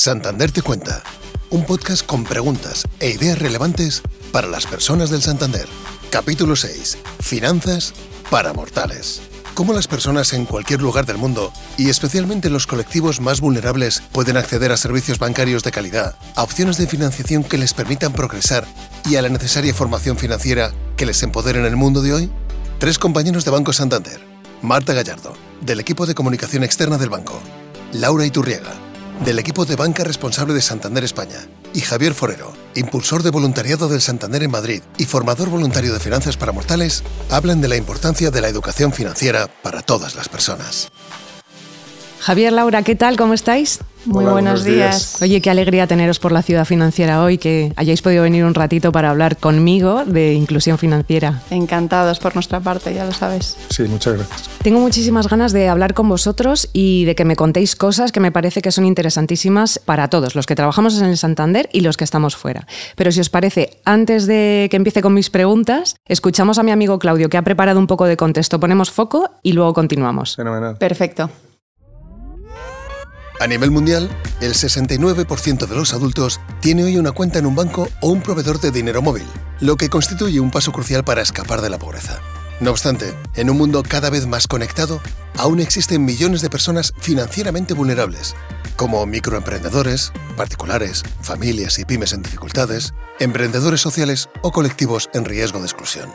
Santander te cuenta, un podcast con preguntas e ideas relevantes para las personas del Santander. Capítulo 6. Finanzas para mortales. Cómo las personas en cualquier lugar del mundo, y especialmente los colectivos más vulnerables, pueden acceder a servicios bancarios de calidad, a opciones de financiación que les permitan progresar y a la necesaria formación financiera que les empodere en el mundo de hoy. Tres compañeros de Banco Santander. Marta Gallardo, del equipo de comunicación externa del banco. Laura Iturriega, del equipo de banca responsable de Santander España, y Javier Forero, impulsor de voluntariado del Santander en Madrid y formador voluntario de finanzas para mortales, hablan de la importancia de la educación financiera para todas las personas. Javier, Laura, ¿qué tal? ¿Cómo estáis? Muy buenos, días. Oye, qué alegría teneros por la ciudad financiera hoy, que hayáis podido venir un ratito para hablar conmigo de inclusión financiera. Encantados por nuestra parte, ya lo sabes. Sí, muchas gracias. Tengo muchísimas ganas de hablar con vosotros y de que me contéis cosas que me parece que son interesantísimas para todos, los que trabajamos en el Santander y los que estamos fuera. Pero si os parece, antes de que empiece con mis preguntas, escuchamos a mi amigo Claudio, que ha preparado un poco de contexto, ponemos foco y luego continuamos. Fenomenal. Perfecto. A nivel mundial, el 69% de los adultos tiene hoy una cuenta en un banco o un proveedor de dinero móvil, lo que constituye un paso crucial para escapar de la pobreza. No obstante, en un mundo cada vez más conectado, aún existen millones de personas financieramente vulnerables, como microemprendedores, particulares, familias y pymes en dificultades, emprendedores sociales o colectivos en riesgo de exclusión.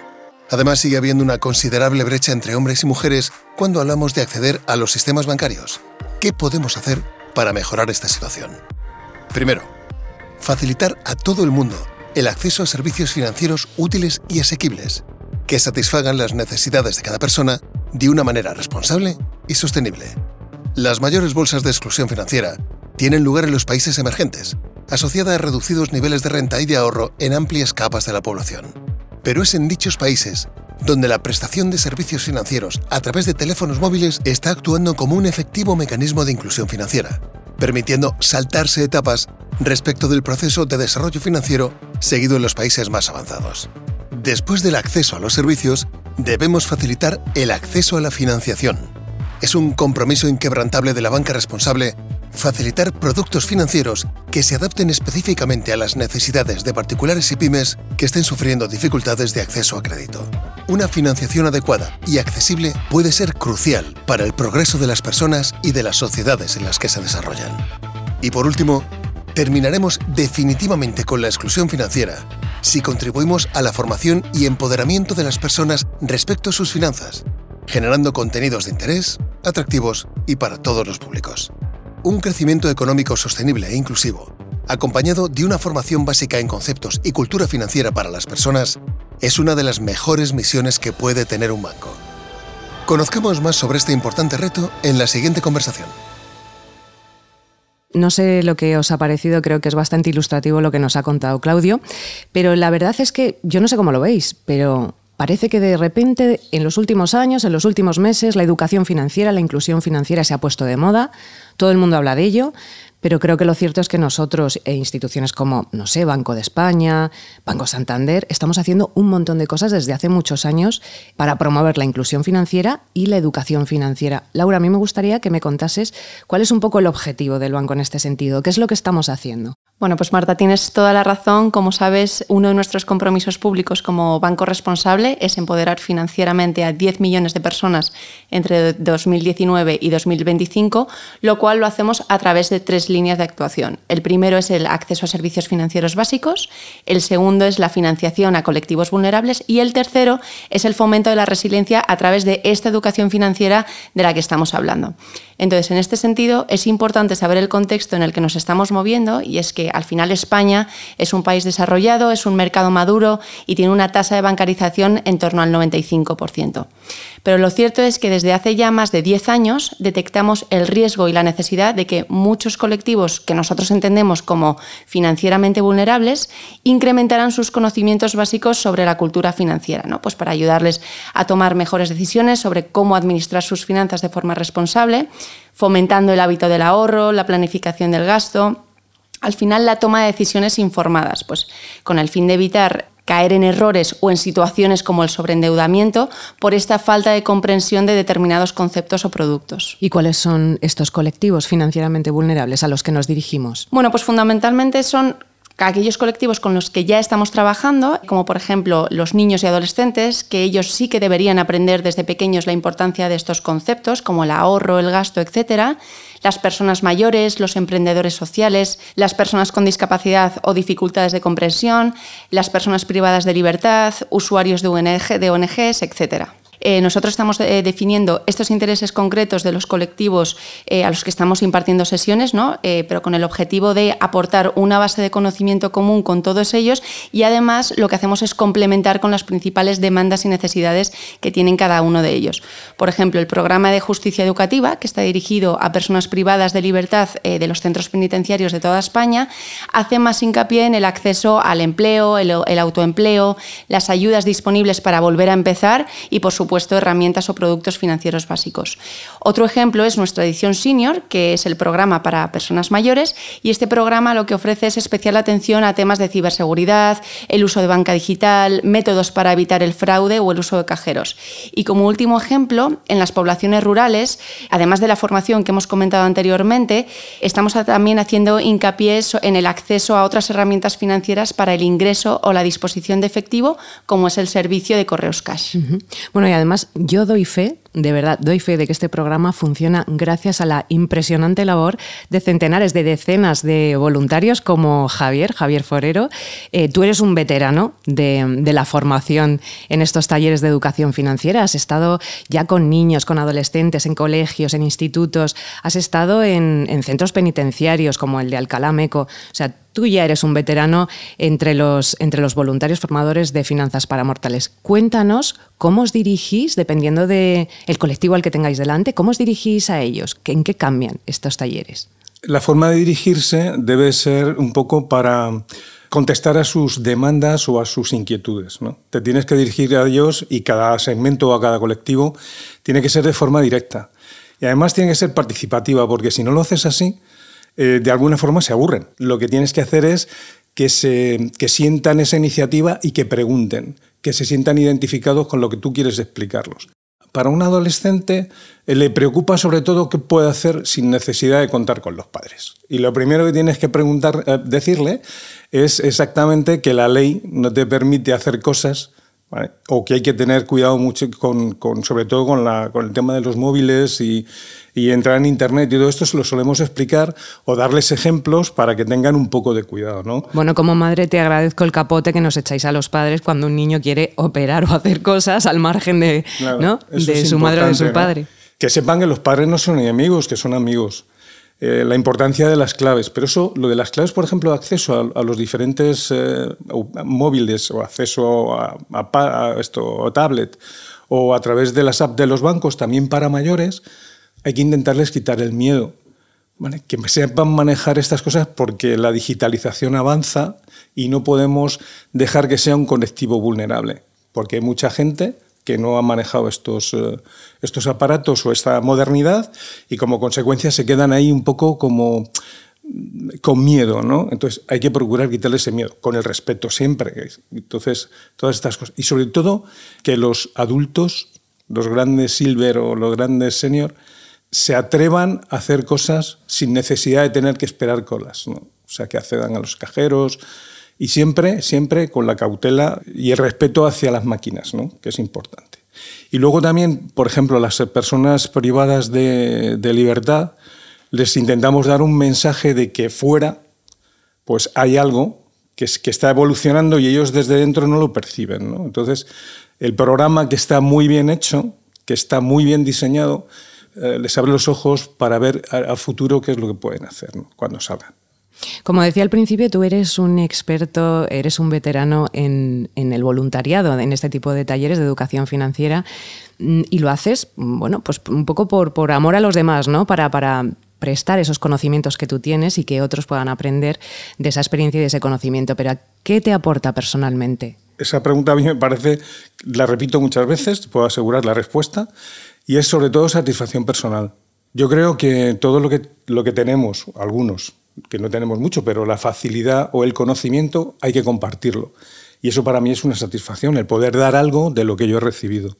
Además, sigue habiendo una considerable brecha entre hombres y mujeres cuando hablamos de acceder a los sistemas bancarios. ¿Qué podemos hacer para mejorar esta situación? Primero, facilitar a todo el mundo el acceso a servicios financieros útiles y asequibles, que satisfagan las necesidades de cada persona de una manera responsable y sostenible. Las mayores bolsas de exclusión financiera tienen lugar en los países emergentes, asociada a reducidos niveles de renta y de ahorro en amplias capas de la población. Pero es en dichos países donde la prestación de servicios financieros a través de teléfonos móviles está actuando como un efectivo mecanismo de inclusión financiera, permitiendo saltarse etapas respecto del proceso de desarrollo financiero seguido en los países más avanzados. Después del acceso a los servicios, debemos facilitar el acceso a la financiación. Es un compromiso inquebrantable de la banca responsable facilitar productos financieros que se adapten específicamente a las necesidades de particulares y pymes que estén sufriendo dificultades de acceso a crédito. Una financiación adecuada y accesible puede ser crucial para el progreso de las personas y de las sociedades en las que se desarrollan. Y por último, terminaremos definitivamente con la exclusión financiera si contribuimos a la formación y empoderamiento de las personas respecto a sus finanzas, generando contenidos de interés, atractivos y para todos los públicos un crecimiento económico sostenible e inclusivo, acompañado de una formación básica en conceptos y cultura financiera para las personas, es una de las mejores misiones que puede tener un banco. Conozcamos más sobre este importante reto en la siguiente conversación. No sé lo que os ha parecido, creo que es bastante ilustrativo lo que nos ha contado Claudio, pero la verdad es que yo no sé cómo lo veis, pero Parece que de repente en los últimos años, en los últimos meses, la educación financiera, la inclusión financiera se ha puesto de moda, todo el mundo habla de ello, pero creo que lo cierto es que nosotros e instituciones como, no sé, Banco de España, Banco Santander, estamos haciendo un montón de cosas desde hace muchos años para promover la inclusión financiera y la educación financiera. Laura, a mí me gustaría que me contases cuál es un poco el objetivo del banco en este sentido, qué es lo que estamos haciendo. Bueno, pues Marta, tienes toda la razón. Como sabes, uno de nuestros compromisos públicos como banco responsable es empoderar financieramente a 10 millones de personas entre 2019 y 2025, lo cual lo hacemos a través de tres líneas de actuación. El primero es el acceso a servicios financieros básicos, el segundo es la financiación a colectivos vulnerables y el tercero es el fomento de la resiliencia a través de esta educación financiera de la que estamos hablando. Entonces, en este sentido, es importante saber el contexto en el que nos estamos moviendo y es que al final España es un país desarrollado, es un mercado maduro y tiene una tasa de bancarización en torno al 95%. Pero lo cierto es que desde hace ya más de 10 años detectamos el riesgo y la necesidad de que muchos colectivos que nosotros entendemos como financieramente vulnerables incrementaran sus conocimientos básicos sobre la cultura financiera, ¿no? pues para ayudarles a tomar mejores decisiones sobre cómo administrar sus finanzas de forma responsable, fomentando el hábito del ahorro, la planificación del gasto al final la toma de decisiones informadas, pues con el fin de evitar caer en errores o en situaciones como el sobreendeudamiento por esta falta de comprensión de determinados conceptos o productos. ¿Y cuáles son estos colectivos financieramente vulnerables a los que nos dirigimos? Bueno, pues fundamentalmente son aquellos colectivos con los que ya estamos trabajando, como por ejemplo los niños y adolescentes, que ellos sí que deberían aprender desde pequeños la importancia de estos conceptos, como el ahorro, el gasto, etcétera, las personas mayores, los emprendedores sociales, las personas con discapacidad o dificultades de comprensión, las personas privadas de libertad, usuarios de, ONG, de ONGs, etcétera. Eh, nosotros estamos eh, definiendo estos intereses concretos de los colectivos eh, a los que estamos impartiendo sesiones, ¿no? pero con el objetivo de aportar una base de conocimiento común con todos ellos y además lo que hacemos es complementar con las principales demandas y necesidades que tienen cada uno de ellos. Por ejemplo, el programa de justicia educativa, que está dirigido a personas privadas de libertad de los centros penitenciarios de toda España, hace más hincapié en el acceso al empleo, el, el autoempleo, las ayudas disponibles para volver a empezar y, por supuesto, herramientas o productos financieros básicos. Otro ejemplo es nuestra edición senior, que es el programa para personas mayores, y este programa lo que ofrece es especial atención a temas de ciberseguridad, el uso de banca digital, métodos para evitar el fraude o el uso de cajeros. Y como último ejemplo, en las poblaciones rurales, además de la formación que hemos comentado anteriormente, estamos también haciendo hincapié en el acceso a otras herramientas financieras para el ingreso o la disposición de efectivo, como es el servicio de correos cash. Bueno, y además yo doy fe de verdad, doy fe de que este programa funciona gracias a la impresionante labor de centenares, de decenas de voluntarios como Javier, Javier Forero. Eh, tú eres un veterano de, la formación en estos talleres de educación financiera. Has estado ya con niños, con adolescentes, en colegios, en institutos. Has estado en, en centros penitenciarios como el de Alcalá Meco. O sea, tú ya eres un veterano entre los, entre los voluntarios formadores de finanzas para mortales. Cuéntanos cómo os dirigís, dependiendo del colectivo al que tengáis delante, cómo os dirigís a ellos, en qué cambian estos talleres. La forma de dirigirse debe ser un poco para contestar a sus demandas o a sus inquietudes. ¿no? Te tienes que dirigir a ellos y cada segmento o a cada colectivo tiene que ser de forma directa. Y además tiene que ser participativa, porque si no lo haces así, eh, de alguna forma se aburren. Lo que tienes que hacer es que, se, que sientan esa iniciativa y que pregunten, que se sientan identificados con lo que tú quieres explicarlos. Para un adolescente eh, le preocupa sobre todo qué puede hacer sin necesidad de contar con los padres. Y lo primero que tienes que preguntar, eh, decirle es exactamente que la ley no te permite hacer cosas o que hay que tener cuidado mucho con, sobre todo con, la, con, el tema de los móviles y, y, entrar en Internet y todo esto se lo solemos explicar o darles ejemplos para que tengan un poco de cuidado. ¿no? Bueno, como madre te agradezco el capote que nos echáis a los padres cuando un niño quiere operar o hacer cosas al margen de, ¿no? de su madre o de su padre. Que sepan que los padres no son enemigos, que son amigos. Eh, la importancia de las claves. Pero eso, lo de las claves, por ejemplo, acceso a, los diferentes eh, móviles o acceso a, esto, tablet o a través de las apps de los bancos, también para mayores, hay que intentarles quitar el miedo. Que sepan manejar estas cosas porque la digitalización avanza y no podemos dejar que sea un colectivo vulnerable. Porque hay mucha gente que no han manejado estos, eh, estos aparatos o esta modernidad y como consecuencia se quedan ahí un poco como con miedo, ¿no? Entonces hay que procurar quitarle ese miedo, con el respeto siempre. Entonces, todas estas cosas. Y sobre todo que los adultos, los grandes silver o los grandes senior, se atrevan a hacer cosas sin necesidad de tener que esperar colas, ¿no? O sea, que accedan a los cajeros, y siempre, siempre con la cautela y el respeto hacia las máquinas, ¿no? que es importante. Y luego también, por ejemplo, las personas privadas de, libertad, les intentamos dar un mensaje de que fuera pues hay algo que, está evolucionando y ellos desde dentro no lo perciben. ¿no? Entonces, el programa que está muy bien hecho, que está muy bien diseñado, eh, les abre los ojos para ver al futuro qué es lo que pueden hacer cuando salgan. Como decía al principio, tú eres un experto, eres un veterano en, el voluntariado, en este tipo de talleres de educación financiera, mm, y lo haces, bueno, pues un poco por, amor a los demás, ¿no? Para, prestar esos conocimientos que tú tienes y que otros puedan aprender de esa experiencia y de ese conocimiento. Pero ¿qué te aporta personalmente? Esa pregunta a mí me parece, la repito muchas veces, puedo asegurar la respuesta, y es sobre todo satisfacción personal. Yo creo que todo lo que tenemos, algunos, que no tenemos mucho, pero la facilidad o el conocimiento hay que compartirlo. Y eso para mí es una satisfacción, el poder dar algo de lo que yo he recibido.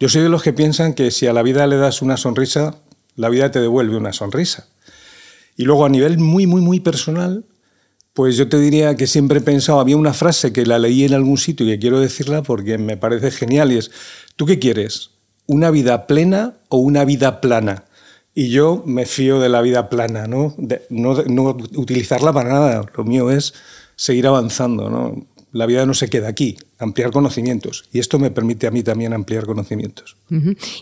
Yo soy de los que piensan que si a la vida le das una sonrisa, la vida te devuelve una sonrisa. Y luego a nivel muy, muy, muy personal, pues yo te diría que siempre he pensado, había una frase que la leí en algún sitio y que quiero decirla porque me parece genial es, ¿tú qué quieres? ¿Una vida plena o una vida plana? Y yo me fío de la vida plana, ¿no? no, no utilizarla para nada. Lo mío es seguir avanzando, ¿no? la vida no se queda aquí, ampliar conocimientos. Y esto me permite a mí también ampliar conocimientos.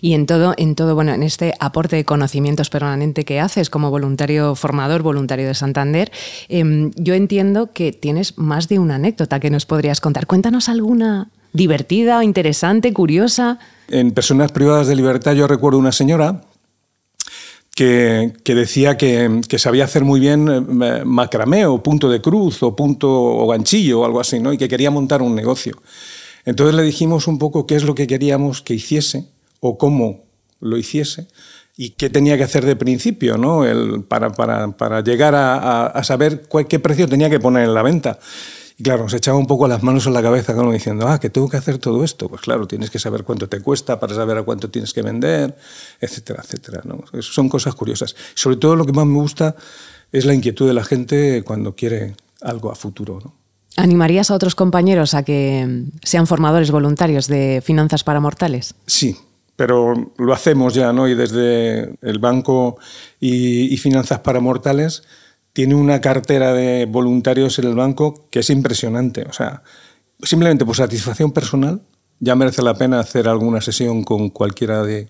Y en todo, en todo, bueno, en este aporte de conocimientos permanente que haces como voluntario formador, voluntario de Santander, em, yo entiendo que tienes más de una anécdota que nos podrías contar. Cuéntanos alguna divertida, interesante, curiosa. En personas privadas de libertad yo recuerdo una señora que, decía que, sabía hacer muy bien eh, macramé o punto de cruz o punto o ganchillo o algo así, ¿no? y que quería montar un negocio. Entonces le dijimos un poco qué es lo que queríamos que hiciese o cómo lo hiciese y qué tenía que hacer de principio ¿no? El, para, para, llegar a, a saber qué precio tenía que poner en la venta. Y claro, nos echaba un poco las manos en la cabeza como diciendo, ah, que tengo que hacer todo esto. Pues claro, tienes que saber cuánto te cuesta para saber a cuánto tienes que vender, etcétera, etcétera. ¿no? Son cosas curiosas. Sobre todo lo que más me gusta es la inquietud de la gente cuando quiere algo a futuro. ¿no? ¿Animarías a otros compañeros a que sean formadores voluntarios de finanzas para mortales? Sí, pero lo hacemos ya, ¿no? Y desde el banco y, y finanzas para mortales tiene una cartera de voluntarios en el banco que es impresionante. O sea, simplemente por satisfacción personal ya merece la pena hacer alguna sesión con cualquiera de,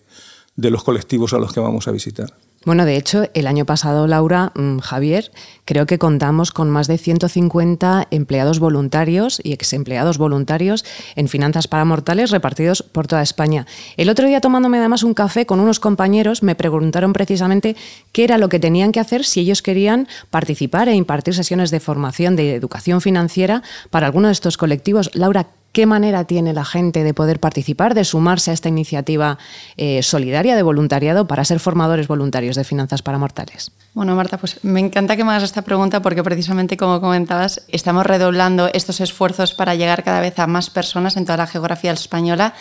de los colectivos a los que vamos a visitar. Bueno, de hecho, el año pasado, Laura, mm, Javier, creo que contamos con más de 150 empleados voluntarios y exempleados voluntarios en Finanzas para Mortales repartidos por toda España. El otro día, tomándome además un café con unos compañeros, me preguntaron precisamente qué era lo que tenían que hacer si ellos querían participar e impartir sesiones de formación de educación financiera para alguno de estos colectivos. Laura, ¿Qué manera tiene la gente de poder participar, de sumarse a esta iniciativa eh, solidaria de voluntariado para ser formadores voluntarios de finanzas para mortales? Bueno, Marta, pues me encanta que me hagas esta pregunta porque precisamente como comentabas, estamos redoblando estos esfuerzos para llegar cada vez a más personas en toda la geografía española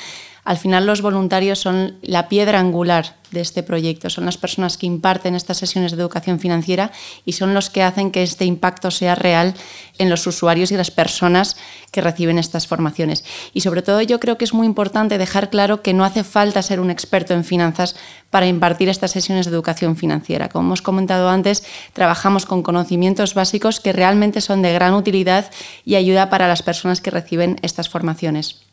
al final los voluntarios son la piedra angular de este proyecto, son las personas que imparten estas sesiones de educación financiera y son los que hacen que este impacto sea real en los usuarios y las personas que reciben estas formaciones. Y sobre todo yo creo que es muy importante dejar claro que no hace falta ser un experto en finanzas para impartir estas sesiones de educación financiera. Como hemos comentado antes, trabajamos con conocimientos básicos que realmente son de gran utilidad y ayuda para las personas que reciben estas formaciones.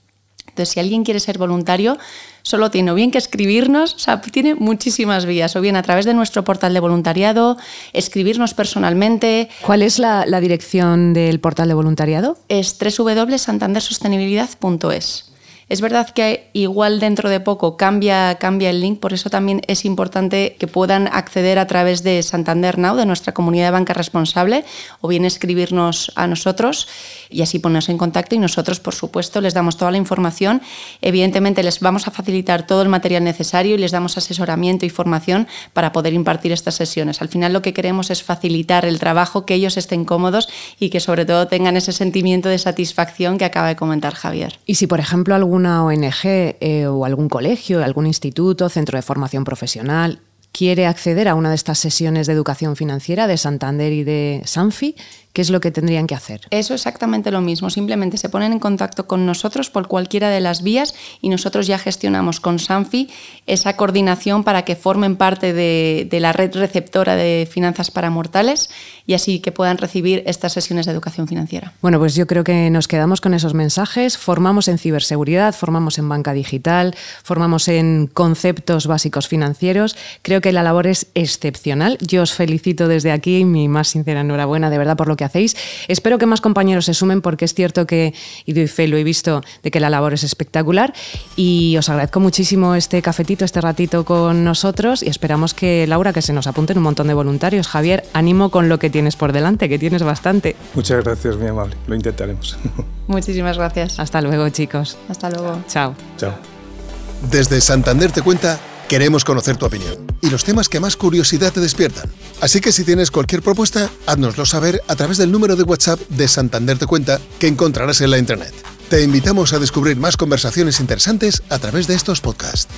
Entonces, si alguien quiere ser voluntario, solo tiene o bien que escribirnos, o sea, tiene muchísimas vías, o bien a través de nuestro portal de voluntariado, escribirnos personalmente. ¿Cuál es la, la dirección del portal de voluntariado? Es www.santandersostenibilidad.es. Es verdad que igual dentro de poco cambia, cambia el link, por eso también es importante que puedan acceder a través de Santander Now, de nuestra comunidad de banca responsable, o bien escribirnos a nosotros y así ponernos en contacto y nosotros, por supuesto, les damos toda la información. Evidentemente les vamos a facilitar todo el material necesario y les damos asesoramiento y formación para poder impartir estas sesiones. Al final lo que queremos es facilitar el trabajo, que ellos estén cómodos y que sobre todo tengan ese sentimiento de satisfacción que acaba de comentar Javier. Y si, por ejemplo, algún alguna ONG eh, o algún colegio, algún instituto, centro de formación profesional quiere acceder a una de estas sesiones de educación financiera de Santander y de Sanfi, ¿qué es lo que tendrían que hacer? Eso exactamente lo mismo, simplemente se ponen en contacto con nosotros por cualquiera de las vías y nosotros ya gestionamos con Sanfi esa coordinación para que formen parte de, de la red receptora de finanzas para mortales y así que puedan recibir estas sesiones de educación financiera. Bueno, pues yo creo que nos quedamos con esos mensajes. Formamos en ciberseguridad, formamos en banca digital, formamos en conceptos básicos financieros. Creo que la labor es excepcional. Yo os felicito desde aquí, mi más sincera enhorabuena de verdad por lo que hacéis. Espero que más compañeros se sumen porque es cierto que, y doy fe, lo he visto, de que la labor es espectacular. Y os agradezco muchísimo este cafetito, este ratito con nosotros y esperamos que, Laura, que se nos apunten un montón de voluntarios. Javier, ánimo con lo que tienes por delante, que tienes bastante. Muchas gracias, mi amable. Lo intentaremos. Muchísimas gracias. Hasta luego, chicos. Hasta luego. Chao. Chao. Desde Santander te cuenta Queremos conocer tu opinión y los temas que más curiosidad te despiertan. Así que si tienes cualquier propuesta, háznoslo saber a través del número de WhatsApp de Santander Te Cuenta que encontrarás en la internet. Te invitamos a descubrir más conversaciones interesantes a través de estos podcasts.